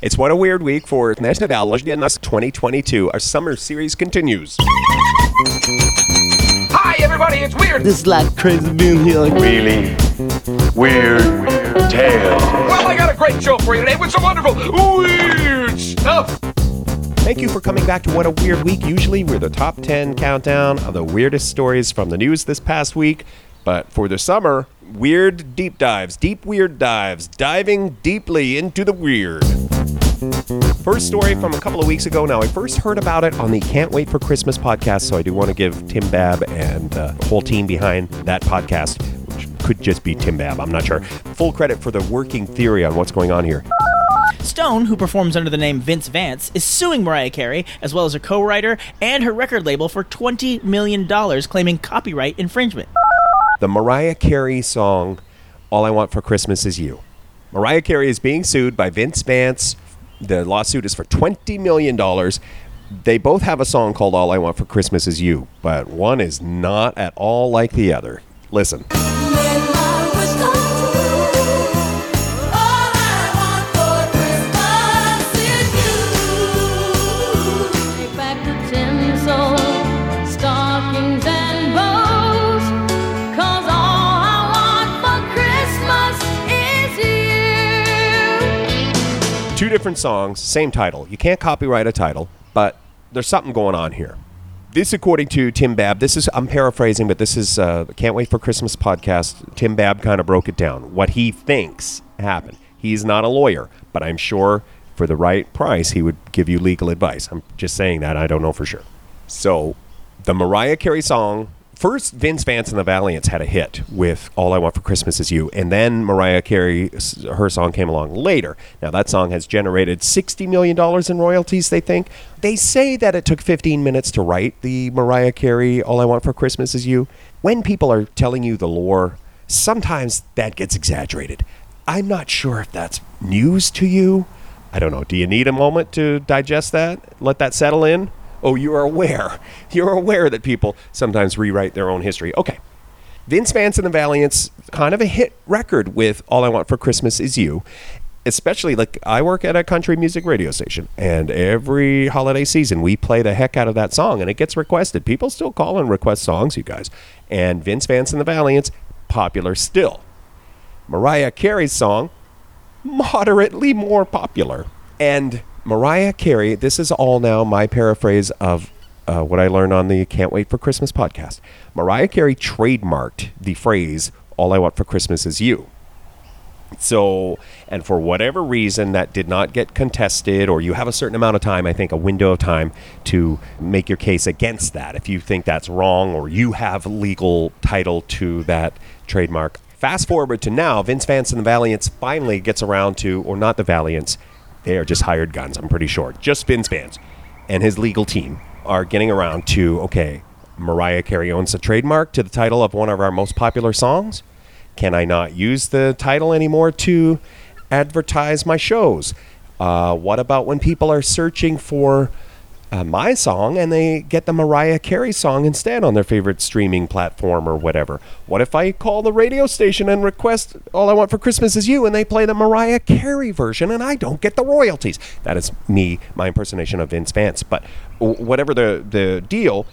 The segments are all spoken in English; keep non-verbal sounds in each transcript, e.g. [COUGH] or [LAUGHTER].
It's What a Weird Week for National 2022. Our summer series continues. Hi, everybody, it's weird. This is like crazy being here. Like, really weird tales. Well, I got a great show for you today with some wonderful weird stuff. Thank you for coming back to What a Weird Week. Usually, we're the top 10 countdown of the weirdest stories from the news this past week. But for the summer, weird deep dives, deep weird dives, diving deeply into the weird. First story from a couple of weeks ago. Now, I first heard about it on the Can't Wait for Christmas podcast, so I do want to give Tim Babb and uh, the whole team behind that podcast, which could just be Tim Babb, I'm not sure, full credit for the working theory on what's going on here. Stone, who performs under the name Vince Vance, is suing Mariah Carey, as well as her co writer and her record label, for $20 million, claiming copyright infringement. The Mariah Carey song, All I Want for Christmas Is You. Mariah Carey is being sued by Vince Vance. The lawsuit is for $20 million. They both have a song called All I Want for Christmas Is You, but one is not at all like the other. Listen. Two different songs, same title. You can't copyright a title, but there's something going on here. This, according to Tim Babb, this is I'm paraphrasing, but this is uh, Can't Wait for Christmas podcast. Tim Babb kind of broke it down. What he thinks happened. He's not a lawyer, but I'm sure for the right price he would give you legal advice. I'm just saying that. I don't know for sure. So, the Mariah Carey song first Vince Vance and the Valiants had a hit with All I Want for Christmas Is You, and then Mariah Carey, her song came along later. Now that song has generated sixty million dollars in royalties. They think they say that it took fifteen minutes to write the Mariah Carey All I Want for Christmas Is You. When people are telling you the lore, sometimes that gets exaggerated. I'm not sure if that's news to you. I don't know. Do you need a moment to digest that? Let that settle in? Oh, you are aware. [LAUGHS] You're aware that people sometimes rewrite their own history. Okay. Vince Vance and the Valiants, kind of a hit record with All I Want for Christmas Is You. Especially like I work at a country music radio station, and every holiday season we play the heck out of that song, and it gets requested. People still call and request songs, you guys. And Vince Vance and the Valiants, popular still. Mariah Carey's song, moderately more popular. And Mariah Carey, this is all now my paraphrase of uh, what I learned on the Can't Wait for Christmas podcast. Mariah Carey trademarked the phrase, All I Want for Christmas is You. So, and for whatever reason that did not get contested, or you have a certain amount of time, I think a window of time to make your case against that. If you think that's wrong or you have legal title to that trademark. Fast forward to now, Vince Vance and the Valiants finally gets around to, or not the Valiants, they are just hired guns, I'm pretty sure. Just Vince Vance and his legal team are getting around to okay, Mariah Carey owns the trademark to the title of one of our most popular songs. Can I not use the title anymore to advertise my shows? Uh, what about when people are searching for uh, my song and they get the Mariah Carey song instead on their favorite streaming platform or whatever. What if I call the radio station and request All I Want for Christmas Is You and they play the Mariah Carey version and I don't get the royalties? That is me, my impersonation of Vince Vance. But whatever the, the deal,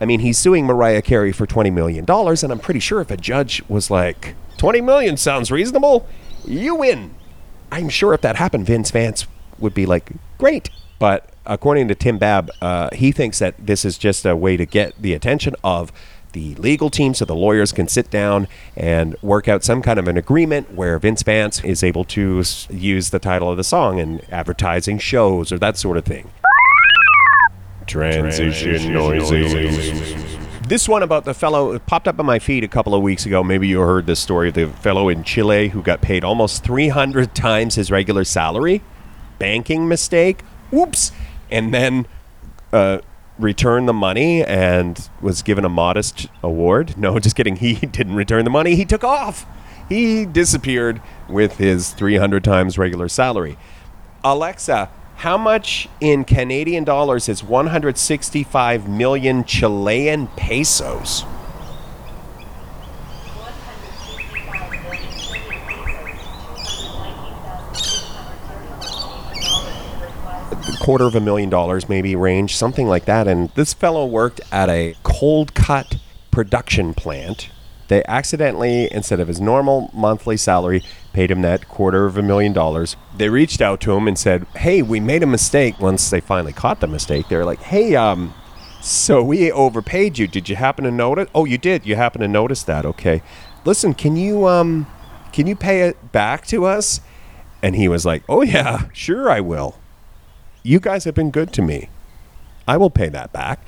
I mean, he's suing Mariah Carey for $20 million, and I'm pretty sure if a judge was like, 20 million sounds reasonable, you win. I'm sure if that happened, Vince Vance would be like, great. But according to Tim Babb, uh, he thinks that this is just a way to get the attention of the legal team so the lawyers can sit down and work out some kind of an agreement where Vince Vance is able to use the title of the song in advertising shows or that sort of thing. Transition noises. This one about the fellow popped up on my feed a couple of weeks ago. Maybe you heard this story of the fellow in Chile who got paid almost 300 times his regular salary. Banking mistake. Oops and then uh, returned the money and was given a modest award. No, [LAUGHS] just kidding. He didn't return the money. He took off. He disappeared with his 300 times regular salary. Alexa, how much in Canadian dollars is 165 million Chilean pesos? Quarter of a million dollars, maybe range, something like that. And this fellow worked at a cold cut production plant. They accidentally, instead of his normal monthly salary, paid him that quarter of a million dollars. They reached out to him and said, "Hey, we made a mistake." Once they finally caught the mistake, they were like, "Hey, um, so we overpaid you. Did you happen to notice? Oh, you did. You happen to notice that? Okay. Listen, can you um, can you pay it back to us?" And he was like, "Oh yeah, sure I will. You guys have been good to me. I will pay that back."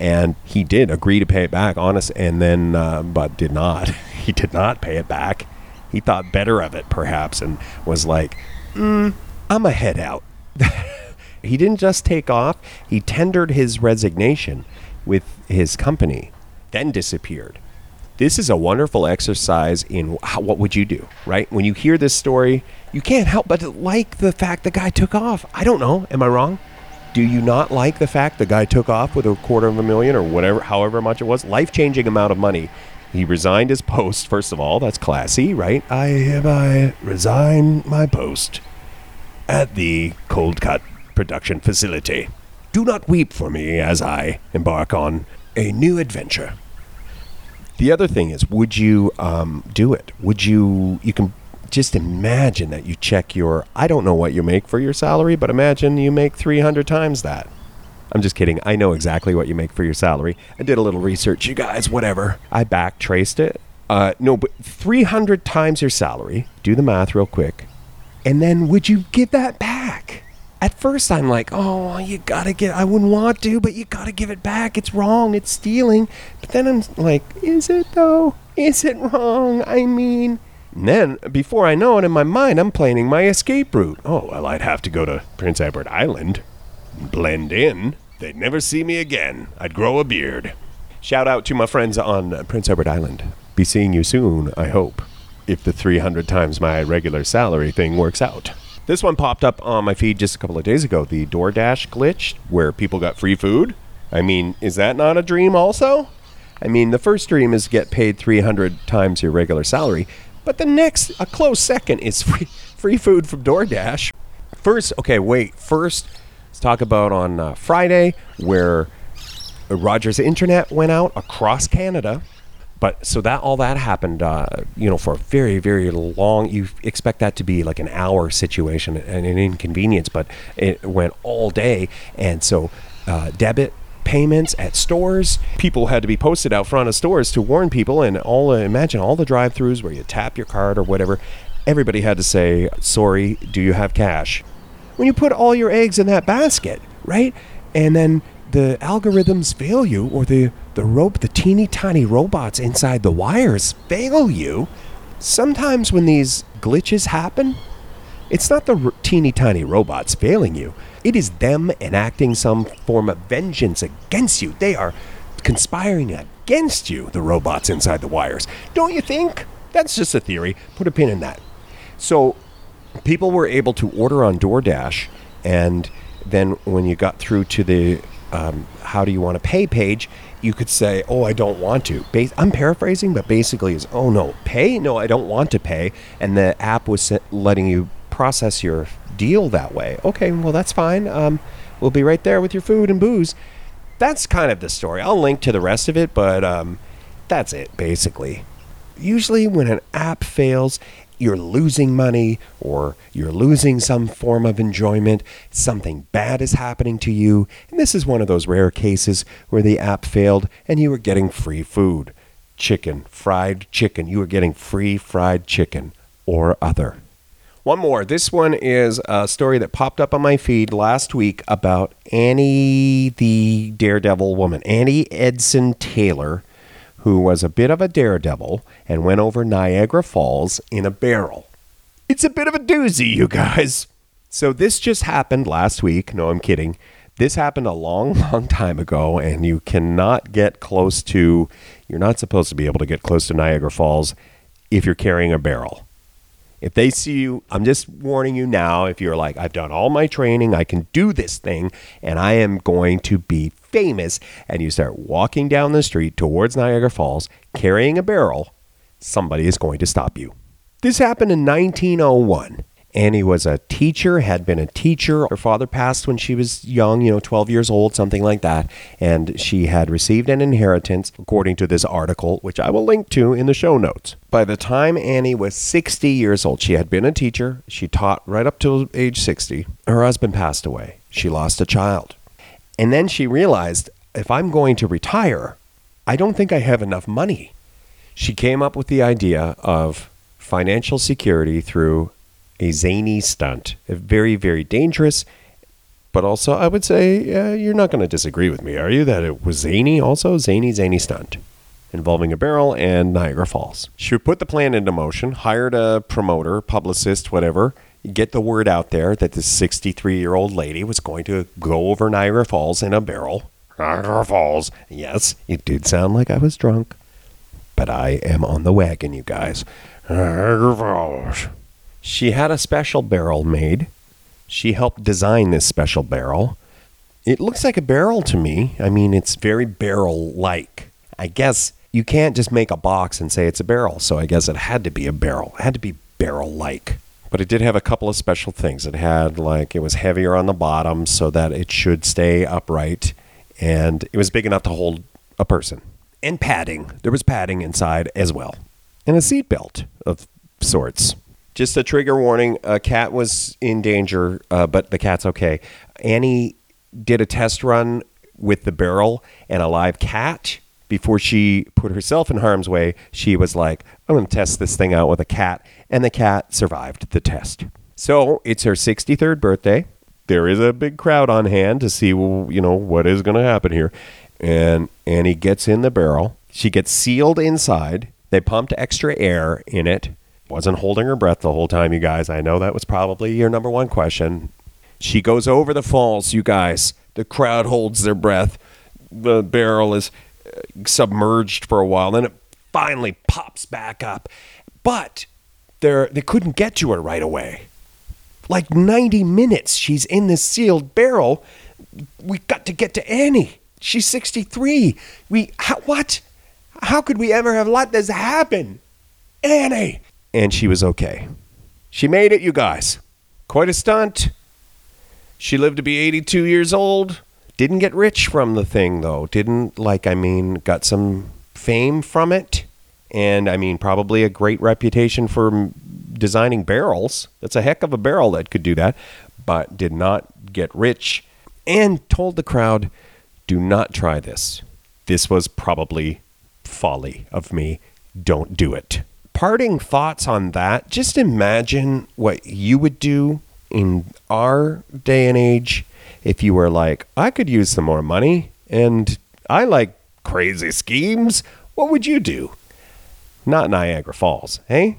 And he did agree to pay it back, honest, and then, uh, but did not. [LAUGHS] he did not pay it back. He thought better of it, perhaps, and was like, mm, I'm a head out. [LAUGHS] he didn't just take off, he tendered his resignation with his company, then disappeared. This is a wonderful exercise in how, what would you do, right? When you hear this story, you can't help but like the fact the guy took off. I don't know. Am I wrong? Do you not like the fact the guy took off with a quarter of a million or whatever, however much it was? Life changing amount of money. He resigned his post, first of all. That's classy, right? I hereby resign my post at the cold cut production facility. Do not weep for me as I embark on a new adventure. The other thing is, would you um, do it? Would you? You can just imagine that you check your. I don't know what you make for your salary, but imagine you make 300 times that. I'm just kidding. I know exactly what you make for your salary. I did a little research, you guys, whatever. I back traced it. Uh, no, but 300 times your salary. Do the math real quick. And then would you give that back? At first, I'm like, oh, you gotta get, I wouldn't want to, but you gotta give it back. It's wrong. It's stealing. But then I'm like, is it though? Is it wrong? I mean, and then, before I know it, in my mind, I'm planning my escape route. Oh, well, I'd have to go to Prince Edward Island, blend in. They'd never see me again. I'd grow a beard. Shout out to my friends on uh, Prince Edward Island. Be seeing you soon, I hope, if the 300 times my regular salary thing works out. This one popped up on my feed just a couple of days ago the DoorDash glitch where people got free food. I mean, is that not a dream also? I mean, the first dream is get paid 300 times your regular salary, but the next, a close second, is [LAUGHS] free, free food from DoorDash. First, okay, wait. First, let's talk about on uh, Friday where Rogers Internet went out across Canada. But so that all that happened, uh, you know, for a very, very long. You expect that to be like an hour situation and an inconvenience, but it went all day, and so uh, debit payments at stores. People had to be posted out front of stores to warn people, and all imagine all the drive-throughs where you tap your card or whatever. Everybody had to say, "Sorry, do you have cash?" When you put all your eggs in that basket, right, and then the algorithms fail you, or the the rope, the teeny tiny robots inside the wires fail you. Sometimes when these glitches happen, it's not the r- teeny tiny robots failing you. It is them enacting some form of vengeance against you. They are conspiring against you, the robots inside the wires. Don't you think? That's just a theory. Put a pin in that. So, people were able to order on DoorDash, and then when you got through to the um, how do you want to pay page, you could say, "Oh, I don't want to." Bas- I'm paraphrasing, but basically, is "Oh no, pay? No, I don't want to pay," and the app was letting you process your deal that way. Okay, well that's fine. Um, we'll be right there with your food and booze. That's kind of the story. I'll link to the rest of it, but um, that's it basically. Usually, when an app fails, you're losing money or you're losing some form of enjoyment, something bad is happening to you, and this is one of those rare cases where the app failed and you were getting free food. Chicken, fried chicken. You were getting free fried chicken or other. One more. This one is a story that popped up on my feed last week about Annie, the daredevil woman, Annie Edson Taylor, who was a bit of a daredevil and went over Niagara Falls in a barrel. It's a bit of a doozy, you guys. So this just happened last week. No, I'm kidding. This happened a long, [LAUGHS] long time ago, and you cannot get close to, you're not supposed to be able to get close to Niagara Falls if you're carrying a barrel. If they see you, I'm just warning you now. If you're like, I've done all my training, I can do this thing, and I am going to be famous, and you start walking down the street towards Niagara Falls carrying a barrel, somebody is going to stop you. This happened in 1901, Annie was a teacher, had been a teacher. Her father passed when she was young, you know, 12 years old, something like that. And she had received an inheritance, according to this article, which I will link to in the show notes. By the time Annie was 60 years old, she had been a teacher. She taught right up till age 60. Her husband passed away. She lost a child. And then she realized if I'm going to retire, I don't think I have enough money. She came up with the idea of financial security through a zany stunt. Very, very dangerous, but also I would say uh, you're not going to disagree with me, are you? That it was zany, also zany, zany stunt involving a barrel and Niagara Falls. She put the plan into motion, hired a promoter, publicist, whatever, get the word out there that this 63 year old lady was going to go over Niagara Falls in a barrel. Niagara Falls. Yes, it did sound like I was drunk, but I am on the wagon, you guys. Niagara Falls. She had a special barrel made. She helped design this special barrel. It looks like a barrel to me. I mean, it's very barrel like. I guess you can't just make a box and say it's a barrel, so I guess it had to be a barrel. It had to be barrel like. But it did have a couple of special things. It had, like, it was heavier on the bottom so that it should stay upright, and it was big enough to hold a person. And padding. There was padding inside as well. And a seatbelt of sorts. Just a trigger warning a cat was in danger, uh, but the cat's okay. Annie did a test run with the barrel and a live cat. Before she put herself in harm's way, she was like, I'm going to test this thing out with a cat. And the cat survived the test. So it's her 63rd birthday. There is a big crowd on hand to see, you know, what is going to happen here. And Annie gets in the barrel. She gets sealed inside. They pumped extra air in it. Wasn't holding her breath the whole time, you guys. I know that was probably your number one question. She goes over the falls, you guys. The crowd holds their breath. The barrel is uh, submerged for a while. Then it finally pops back up. But they're, they couldn't get to her right away. Like 90 minutes she's in this sealed barrel. We got to get to Annie. She's 63. We, how, what? How could we ever have let this happen? Annie! And she was okay. She made it, you guys. Quite a stunt. She lived to be 82 years old. Didn't get rich from the thing, though. Didn't, like, I mean, got some fame from it. And, I mean, probably a great reputation for designing barrels. That's a heck of a barrel that could do that. But did not get rich. And told the crowd, do not try this. This was probably folly of me. Don't do it. Parting thoughts on that. Just imagine what you would do in our day and age if you were like, I could use some more money and I like crazy schemes. What would you do? Not Niagara Falls, hey?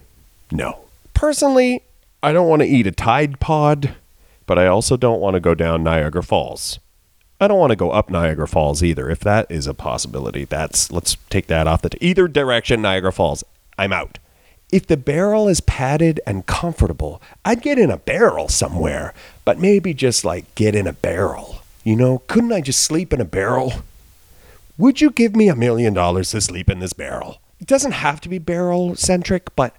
No. Personally, I don't want to eat a Tide Pod, but I also don't want to go down Niagara Falls. I don't want to go up Niagara Falls either. If that is a possibility, that's let's take that off the t- either direction Niagara Falls. I'm out. If the barrel is padded and comfortable, I'd get in a barrel somewhere, but maybe just like get in a barrel. You know, couldn't I just sleep in a barrel? Would you give me a million dollars to sleep in this barrel? It doesn't have to be barrel centric, but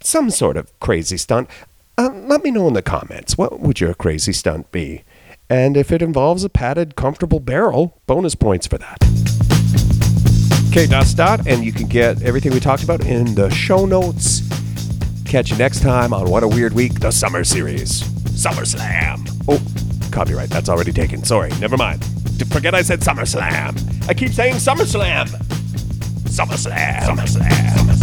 some sort of crazy stunt. Uh, let me know in the comments. What would your crazy stunt be? And if it involves a padded, comfortable barrel, bonus points for that. Okay, dot dot, and you can get everything we talked about in the show notes. Catch you next time on What a Weird Week, the Summer Series. SummerSlam. Oh, copyright, that's already taken. Sorry, never mind. Forget I said SummerSlam. I keep saying SummerSlam. SummerSlam. SummerSlam. SummerSlam.